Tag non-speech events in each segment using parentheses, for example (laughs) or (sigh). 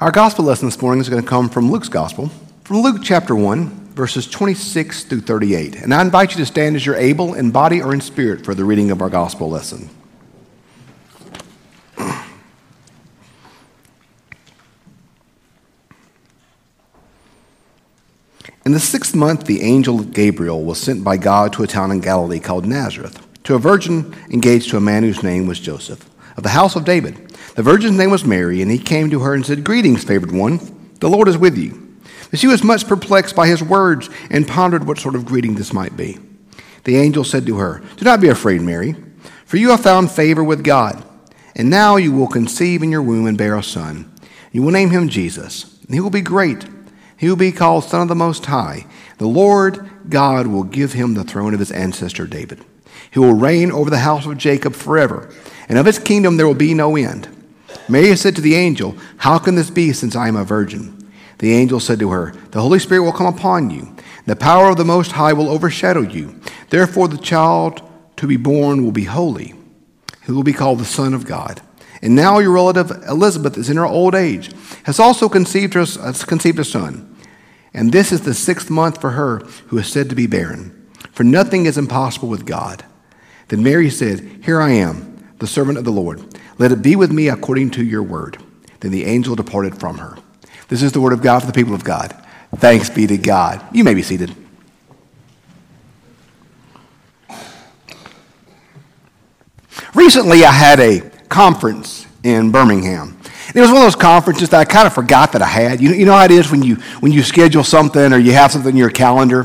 Our gospel lesson this morning is going to come from Luke's gospel, from Luke chapter 1, verses 26 through 38. And I invite you to stand as you're able in body or in spirit for the reading of our gospel lesson. In the sixth month, the angel Gabriel was sent by God to a town in Galilee called Nazareth, to a virgin engaged to a man whose name was Joseph, of the house of David. The virgin's name was Mary, and he came to her and said, Greetings, favored one, the Lord is with you. But she was much perplexed by his words and pondered what sort of greeting this might be. The angel said to her, Do not be afraid, Mary, for you have found favor with God. And now you will conceive in your womb and bear a son. You will name him Jesus, and he will be great he will be called Son of the Most High. The Lord God will give him the throne of his ancestor David. He will reign over the house of Jacob forever, and of his kingdom there will be no end. Mary said to the angel, How can this be since I am a virgin? The angel said to her, The Holy Spirit will come upon you. The power of the Most High will overshadow you. Therefore, the child to be born will be holy. He will be called the Son of God. And now your relative Elizabeth is in her old age, has also conceived, her, conceived a son. And this is the sixth month for her who is said to be barren. For nothing is impossible with God. Then Mary said, Here I am, the servant of the Lord. Let it be with me according to your word. Then the angel departed from her. This is the word of God for the people of God. Thanks be to God. You may be seated. Recently, I had a conference in Birmingham. It was one of those conferences that I kind of forgot that I had. You, know how it is when you, when you schedule something or you have something in your calendar,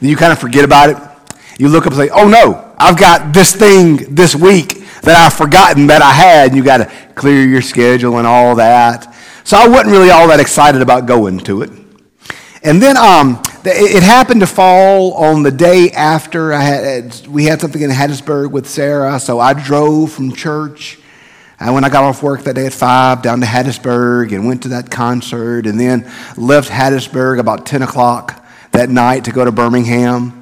then you kind of forget about it. You look up and say, oh no, I've got this thing this week that I've forgotten that I had. And you got to clear your schedule and all that. So I wasn't really all that excited about going to it. And then um, it happened to fall on the day after I had, we had something in Hattiesburg with Sarah. So I drove from church and when I got off work that day at 5, down to Hattiesburg and went to that concert, and then left Hattiesburg about 10 o'clock that night to go to Birmingham.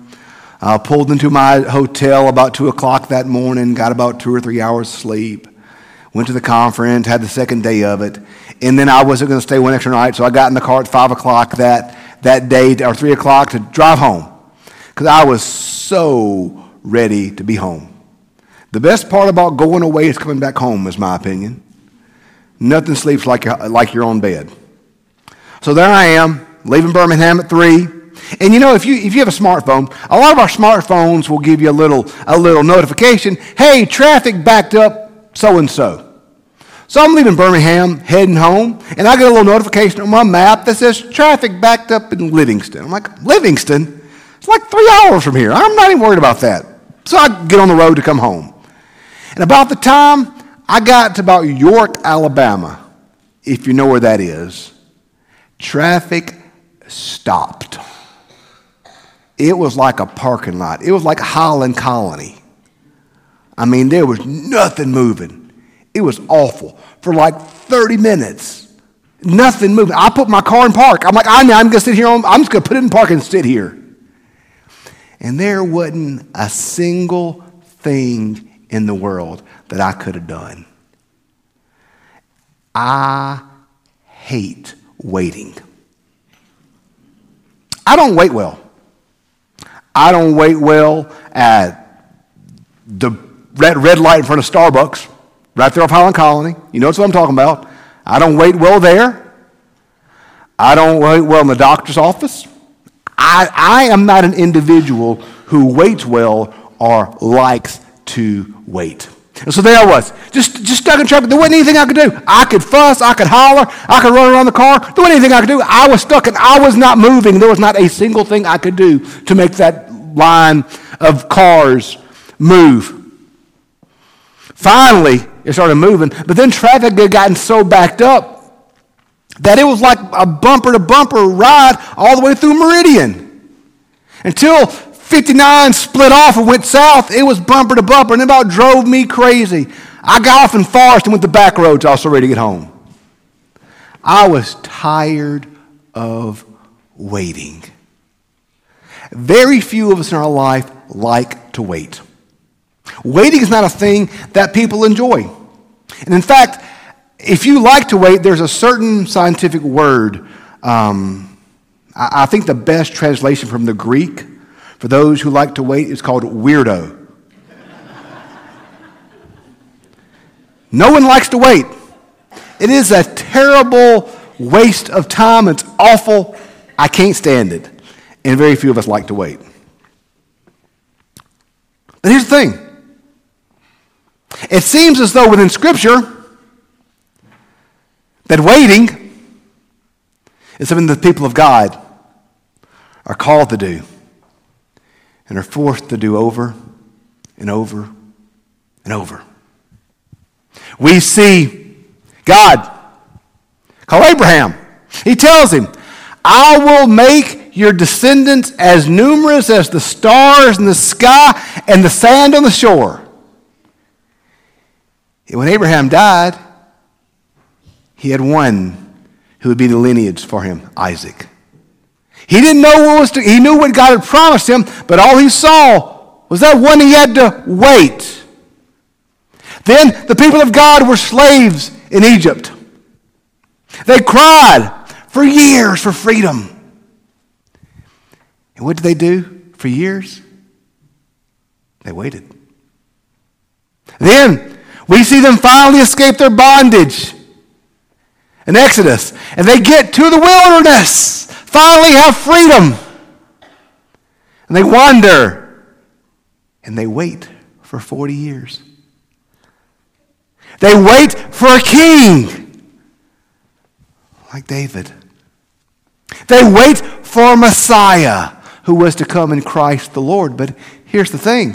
Uh, pulled into my hotel about 2 o'clock that morning, got about two or three hours sleep. Went to the conference, had the second day of it. And then I wasn't going to stay one extra night, so I got in the car at 5 o'clock that, that day, or 3 o'clock, to drive home. Because I was so ready to be home. The best part about going away is coming back home, is my opinion. Nothing sleeps like, like your own bed. So there I am, leaving Birmingham at 3. And you know, if you, if you have a smartphone, a lot of our smartphones will give you a little, a little notification hey, traffic backed up so and so. So I'm leaving Birmingham, heading home, and I get a little notification on my map that says traffic backed up in Livingston. I'm like, Livingston? It's like three hours from here. I'm not even worried about that. So I get on the road to come home. And about the time I got to about York, Alabama, if you know where that is, traffic stopped. It was like a parking lot. It was like a Highland Colony. I mean, there was nothing moving. It was awful for like 30 minutes. Nothing moving. I put my car in park. I'm like, ah, I know, I'm going to sit here. On, I'm just going to put it in park and sit here. And there wasn't a single thing in the world that I could have done. I hate waiting. I don't wait well. I don't wait well at the red, red light in front of Starbucks, right there off Highland Colony. You know what I'm talking about. I don't wait well there. I don't wait well in the doctor's office. I, I am not an individual who waits well or likes to wait. And so there I was, just, just stuck in traffic. There wasn't anything I could do. I could fuss, I could holler, I could run around the car. There wasn't anything I could do. I was stuck and I was not moving. There was not a single thing I could do to make that line of cars move. Finally, it started moving, but then traffic had gotten so backed up that it was like a bumper to bumper ride all the way through Meridian. Until 59 split off and went south. It was bumper to bumper, and it about drove me crazy. I got off in Forest and went the back roads, i also ready to get home. I was tired of waiting. Very few of us in our life like to wait. Waiting is not a thing that people enjoy. And in fact, if you like to wait, there's a certain scientific word. Um, I, I think the best translation from the Greek for those who like to wait it's called weirdo. no one likes to wait. It is a terrible waste of time. It's awful. I can't stand it. And very few of us like to wait. But here's the thing it seems as though within Scripture, that waiting is something the people of God are called to do and are forced to do over and over and over. We see God call Abraham. He tells him, I will make your descendants as numerous as the stars in the sky and the sand on the shore. And when Abraham died, he had one who would be the lineage for him, Isaac. He didn't know what was to, he knew what God had promised him, but all he saw was that one he had to wait. Then the people of God were slaves in Egypt. They cried for years for freedom. And what did they do for years? They waited. Then we see them finally escape their bondage in Exodus. And they get to the wilderness, finally have freedom. And they wander and they wait for 40 years. They wait for a king like David. They wait for a Messiah who was to come in Christ the Lord. But here's the thing.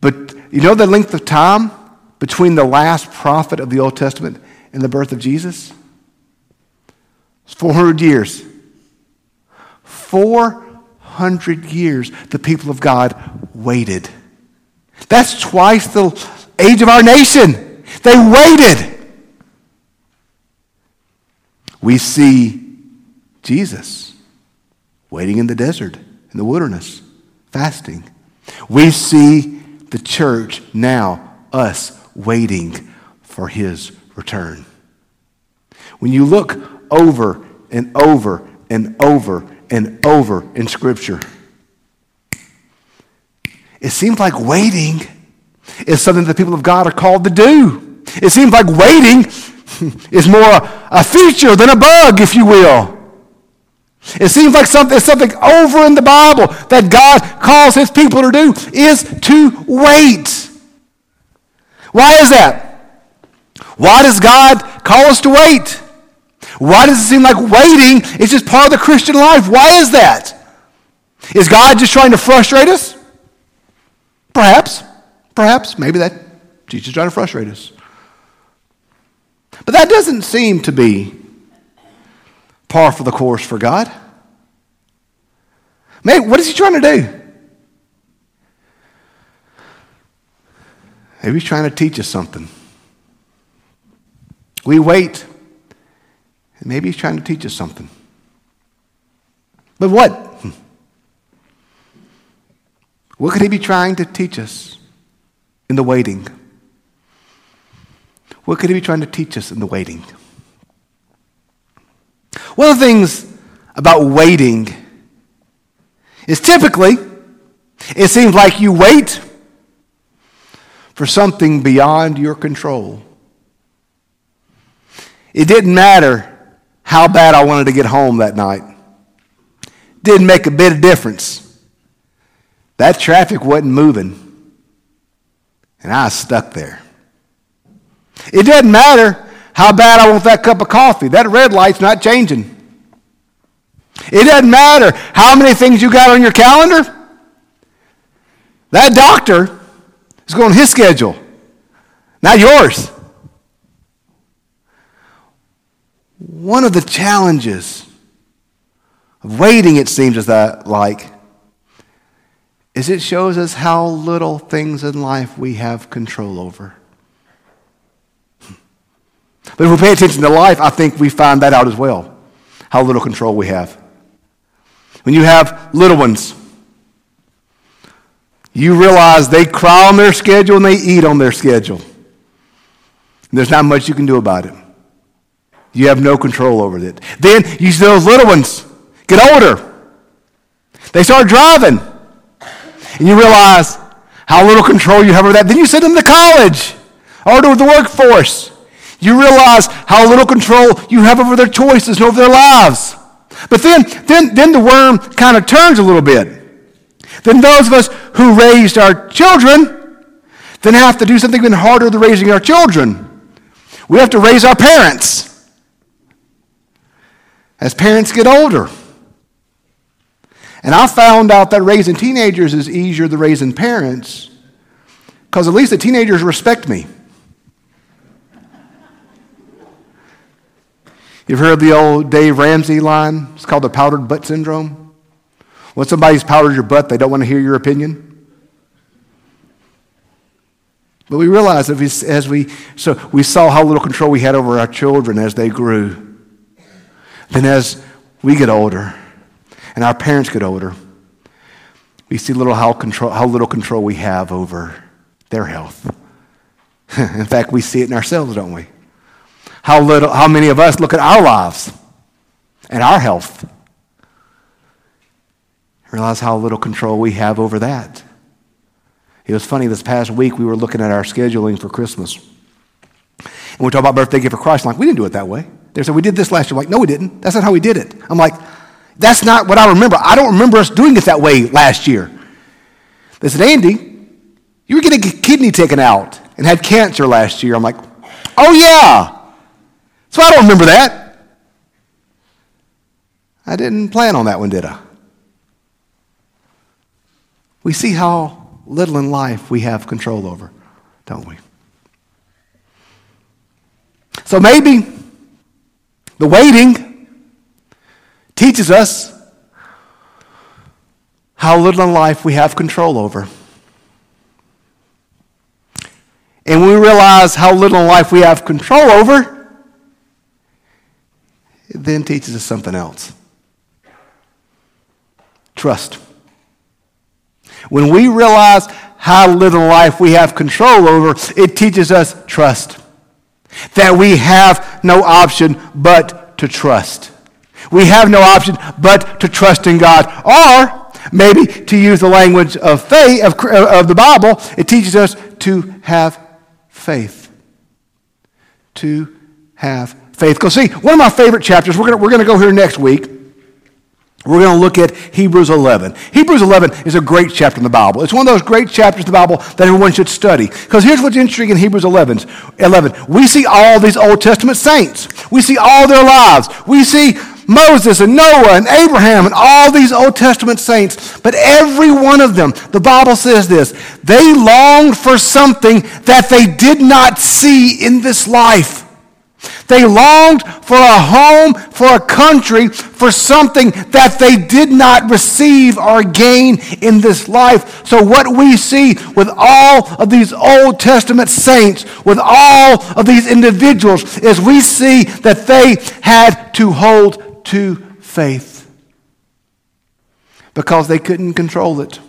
But you know the length of time between the last prophet of the Old Testament and the birth of Jesus? It's 400 years. 400 years the people of God waited. That's twice the age of our nation. They waited. We see Jesus waiting in the desert, in the wilderness, fasting. We see the church now, us, waiting for his return. When you look over and over and over and over in Scripture, it seems like waiting is something the people of God are called to do. It seems like waiting (laughs) is more a feature than a bug, if you will. It seems like something, something over in the Bible that God calls his people to do is to wait. Why is that? Why does God call us to wait? Why does it seem like waiting is just part of the Christian life? Why is that? Is God just trying to frustrate us? Perhaps. Perhaps. Maybe that Jesus trying to frustrate us. But that doesn't seem to be par for the course for God. Maybe, what is he trying to do? Maybe he's trying to teach us something. We wait. And maybe he's trying to teach us something. But what? What could he be trying to teach us in the waiting? What could he be trying to teach us in the waiting? One of the things about waiting is typically it seems like you wait for something beyond your control. It didn't matter how bad I wanted to get home that night. Didn't make a bit of difference. That traffic wasn't moving. And I was stuck there. It doesn't matter how bad I want that cup of coffee. That red light's not changing. It doesn't matter how many things you got on your calendar. That doctor is going his schedule, not yours. One of the challenges of waiting, it seems as that like, is it shows us how little things in life we have control over. But if we pay attention to life, I think we find that out as well. How little control we have. When you have little ones, you realize they cry on their schedule and they eat on their schedule. There's not much you can do about it. You have no control over it. Then you see those little ones get older. They start driving. And you realize how little control you have over that. Then you send them to college or to the workforce. You realize how little control you have over their choices and over their lives. But then, then, then the worm kind of turns a little bit. Then those of us who raised our children then have to do something even harder than raising our children. We have to raise our parents as parents get older. And I found out that raising teenagers is easier than raising parents because at least the teenagers respect me. You've heard the old Dave Ramsey line? It's called the powdered butt syndrome. When somebody's powdered your butt, they don't want to hear your opinion. But we realized that we, as we, so we saw how little control we had over our children as they grew. Then as we get older and our parents get older, we see little how, control, how little control we have over their health. (laughs) in fact, we see it in ourselves, don't we? How, little, how many of us look at our lives and our health realize how little control we have over that. It was funny, this past week we were looking at our scheduling for Christmas. And we talked about birthday gift for Christ. Like, we didn't do it that way. They said, we did this last year. I'm like, no, we didn't. That's not how we did it. I'm like, that's not what I remember. I don't remember us doing it that way last year. They said, Andy, you were getting a kidney taken out and had cancer last year. I'm like, oh, yeah. So I don't remember that. I didn't plan on that one, did I? We see how little in life we have control over, don't we? So maybe the waiting teaches us how little in life we have control over. And we realize how little in life we have control over, it then teaches us something else trust. When we realize how little life we have control over, it teaches us trust. That we have no option but to trust. We have no option but to trust in God. Or, maybe to use the language of faith, of, of the Bible, it teaches us to have faith. To have faith. Because, see, one of my favorite chapters, we're going we're to go here next week. We're going to look at Hebrews 11. Hebrews 11 is a great chapter in the Bible. It's one of those great chapters in the Bible that everyone should study. Because here's what's interesting in Hebrews 11. 11. We see all these Old Testament saints. We see all their lives. We see Moses and Noah and Abraham and all these Old Testament saints. But every one of them, the Bible says this, they longed for something that they did not see in this life. They longed for a home, for a country, for something that they did not receive or gain in this life. So, what we see with all of these Old Testament saints, with all of these individuals, is we see that they had to hold to faith because they couldn't control it,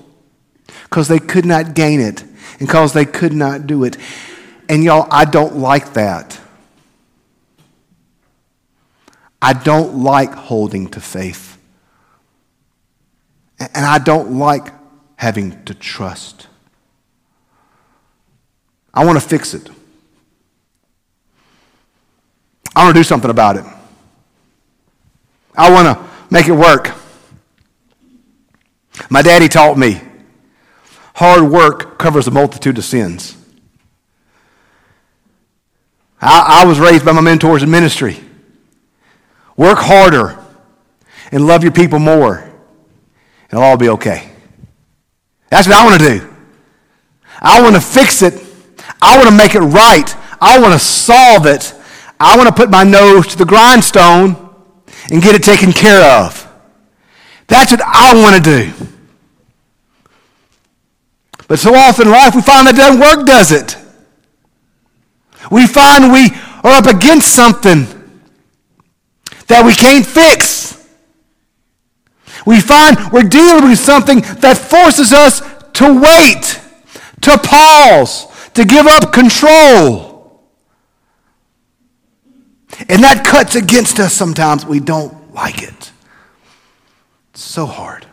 because they could not gain it, and because they could not do it. And y'all, I don't like that. I don't like holding to faith. And I don't like having to trust. I want to fix it. I want to do something about it. I want to make it work. My daddy taught me hard work covers a multitude of sins. I, I was raised by my mentors in ministry. Work harder and love your people more, and it'll all be okay. That's what I want to do. I want to fix it. I want to make it right. I want to solve it. I want to put my nose to the grindstone and get it taken care of. That's what I want to do. But so often in life, we find that doesn't work, does it? We find we are up against something that we can't fix. We find we're dealing with something that forces us to wait, to pause, to give up control. And that cuts against us sometimes. We don't like it. It's so hard.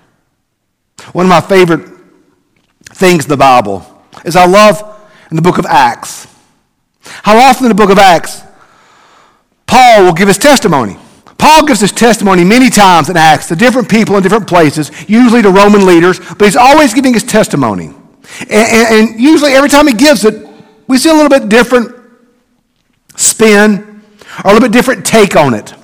One of my favorite things in the Bible is I love in the book of Acts. How often in the book of Acts, Paul will give his testimony. Paul gives his testimony many times in Acts to different people in different places, usually to Roman leaders, but he's always giving his testimony. And, and, and usually every time he gives it, we see a little bit different spin or a little bit different take on it.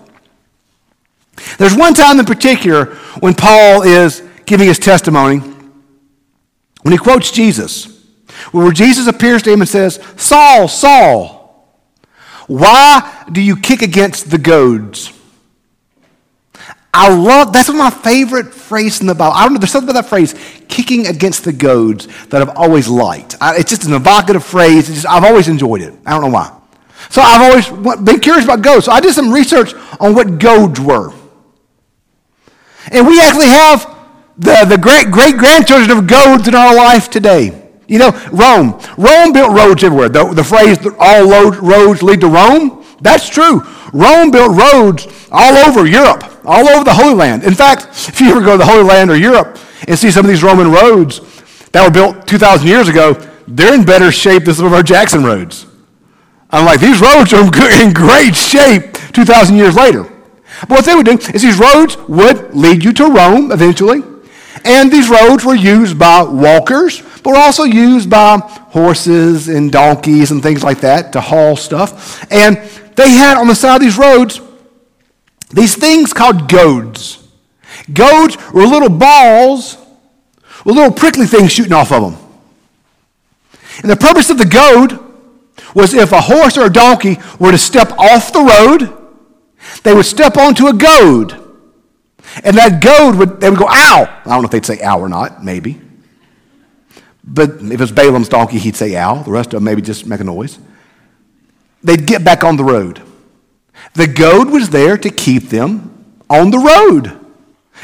There's one time in particular when Paul is giving his testimony, when he quotes Jesus, where Jesus appears to him and says, Saul, Saul, why do you kick against the goads? I love, that's my favorite phrases in the Bible. I don't know, there's something about that phrase, kicking against the goads, that I've always liked. I, it's just an evocative phrase. Just, I've always enjoyed it. I don't know why. So I've always been curious about goads. So I did some research on what goads were. And we actually have the, the great great grandchildren of goads in our life today. You know, Rome. Rome built roads everywhere. The, the phrase, all roads lead to Rome, that's true. Rome built roads all over Europe all over the Holy Land. In fact, if you ever go to the Holy Land or Europe and see some of these Roman roads that were built 2,000 years ago, they're in better shape than some of our Jackson roads. I'm like, these roads are (laughs) in great shape 2,000 years later. But what they would do is these roads would lead you to Rome eventually. And these roads were used by walkers, but were also used by horses and donkeys and things like that to haul stuff. And they had on the side of these roads these things called goads. Goads were little balls with little prickly things shooting off of them. And the purpose of the goad was if a horse or a donkey were to step off the road, they would step onto a goad. And that goad would, they would go, ow. I don't know if they'd say ow or not, maybe. But if it was Balaam's donkey, he'd say ow. The rest of them maybe just make a noise. They'd get back on the road. The goad was there to keep them on the road.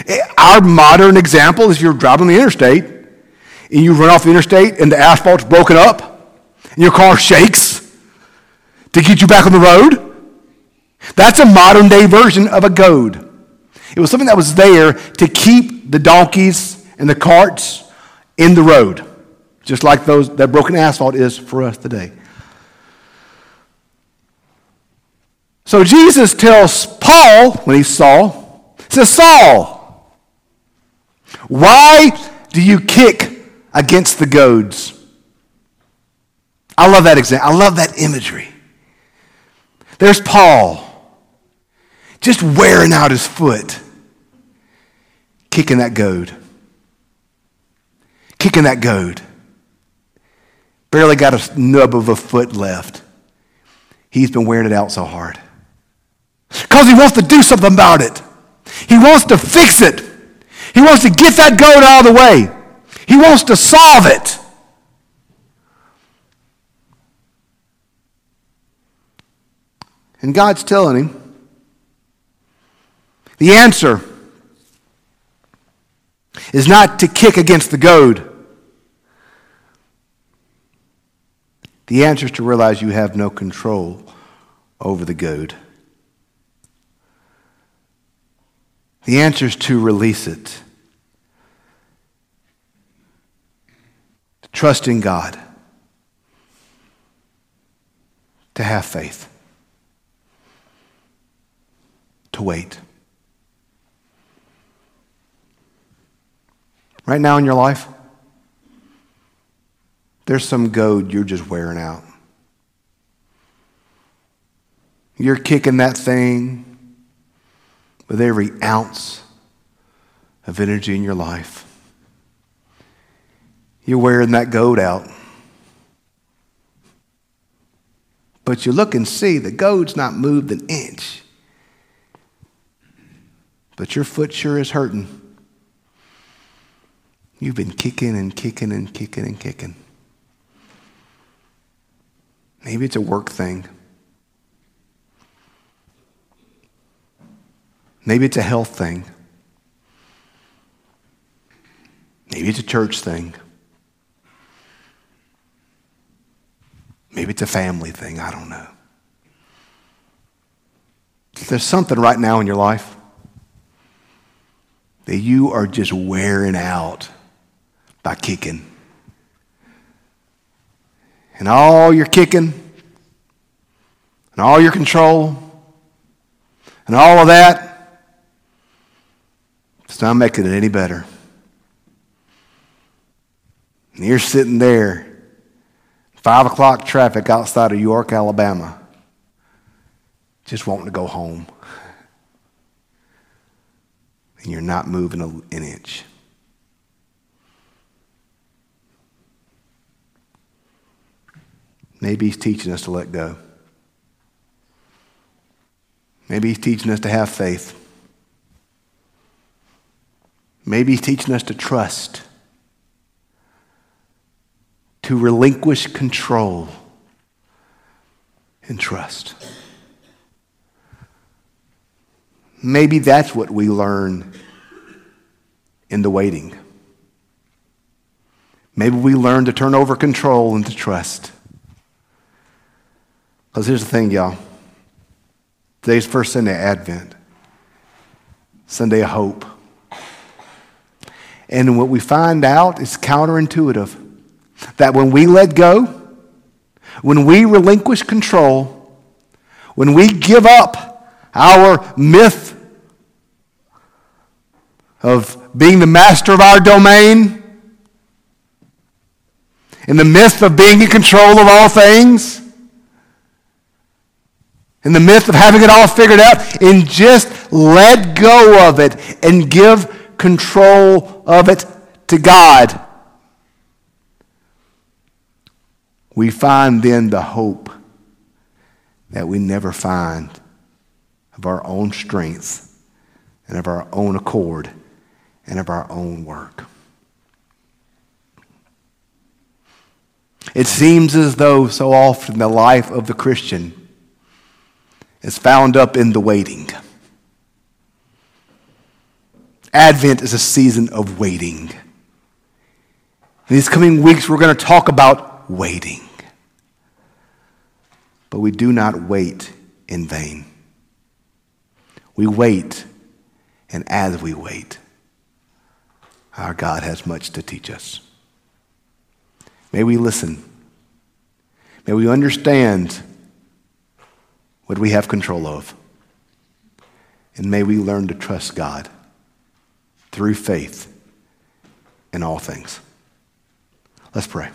Eh, our modern example is you're driving the interstate and you run off the interstate and the asphalt's broken up and your car shakes to get you back on the road. That's a modern day version of a goad. It was something that was there to keep the donkeys and the carts in the road, just like those, that broken asphalt is for us today. So Jesus tells Paul, when he Saul, says, Saul, why do you kick against the goads? I love that example. I love that imagery. There's Paul, just wearing out his foot, kicking that goad. Kicking that goad. Barely got a nub of a foot left. He's been wearing it out so hard. Because he wants to do something about it. He wants to fix it. He wants to get that goat out of the way. He wants to solve it. And God's telling him the answer is not to kick against the goad. The answer is to realize you have no control over the goad. The answer is to release it. To trust in God. To have faith. To wait. Right now in your life, there's some goad you're just wearing out. You're kicking that thing with every ounce of energy in your life. You're wearing that goat out. But you look and see the goat's not moved an inch. But your foot sure is hurting. You've been kicking and kicking and kicking and kicking. Maybe it's a work thing. Maybe it's a health thing. Maybe it's a church thing. Maybe it's a family thing. I don't know. There's something right now in your life that you are just wearing out by kicking, and all your kicking, and all your control, and all of that, it's not making it any better. And you're sitting there, five o'clock traffic outside of York, Alabama, just wanting to go home. And you're not moving an inch. Maybe he's teaching us to let go. Maybe he's teaching us to have faith. Maybe he's teaching us to trust to relinquish control and trust. Maybe that's what we learn in the waiting. Maybe we learn to turn over control and to trust. Because here's the thing, y'all. Today's first Sunday of Advent, Sunday of hope. And what we find out is counterintuitive. That when we let go, when we relinquish control, when we give up our myth of being the master of our domain, in the myth of being in control of all things, in the myth of having it all figured out, and just let go of it and give control of it to God. we find then the hope that we never find of our own strength and of our own accord and of our own work. It seems as though so often the life of the Christian is found up in the waiting. Advent is a season of waiting. In these coming weeks, we're going to talk about waiting. But we do not wait in vain. We wait, and as we wait, our God has much to teach us. May we listen. May we understand what we have control of. And may we learn to trust God through faith in all things. Let's pray.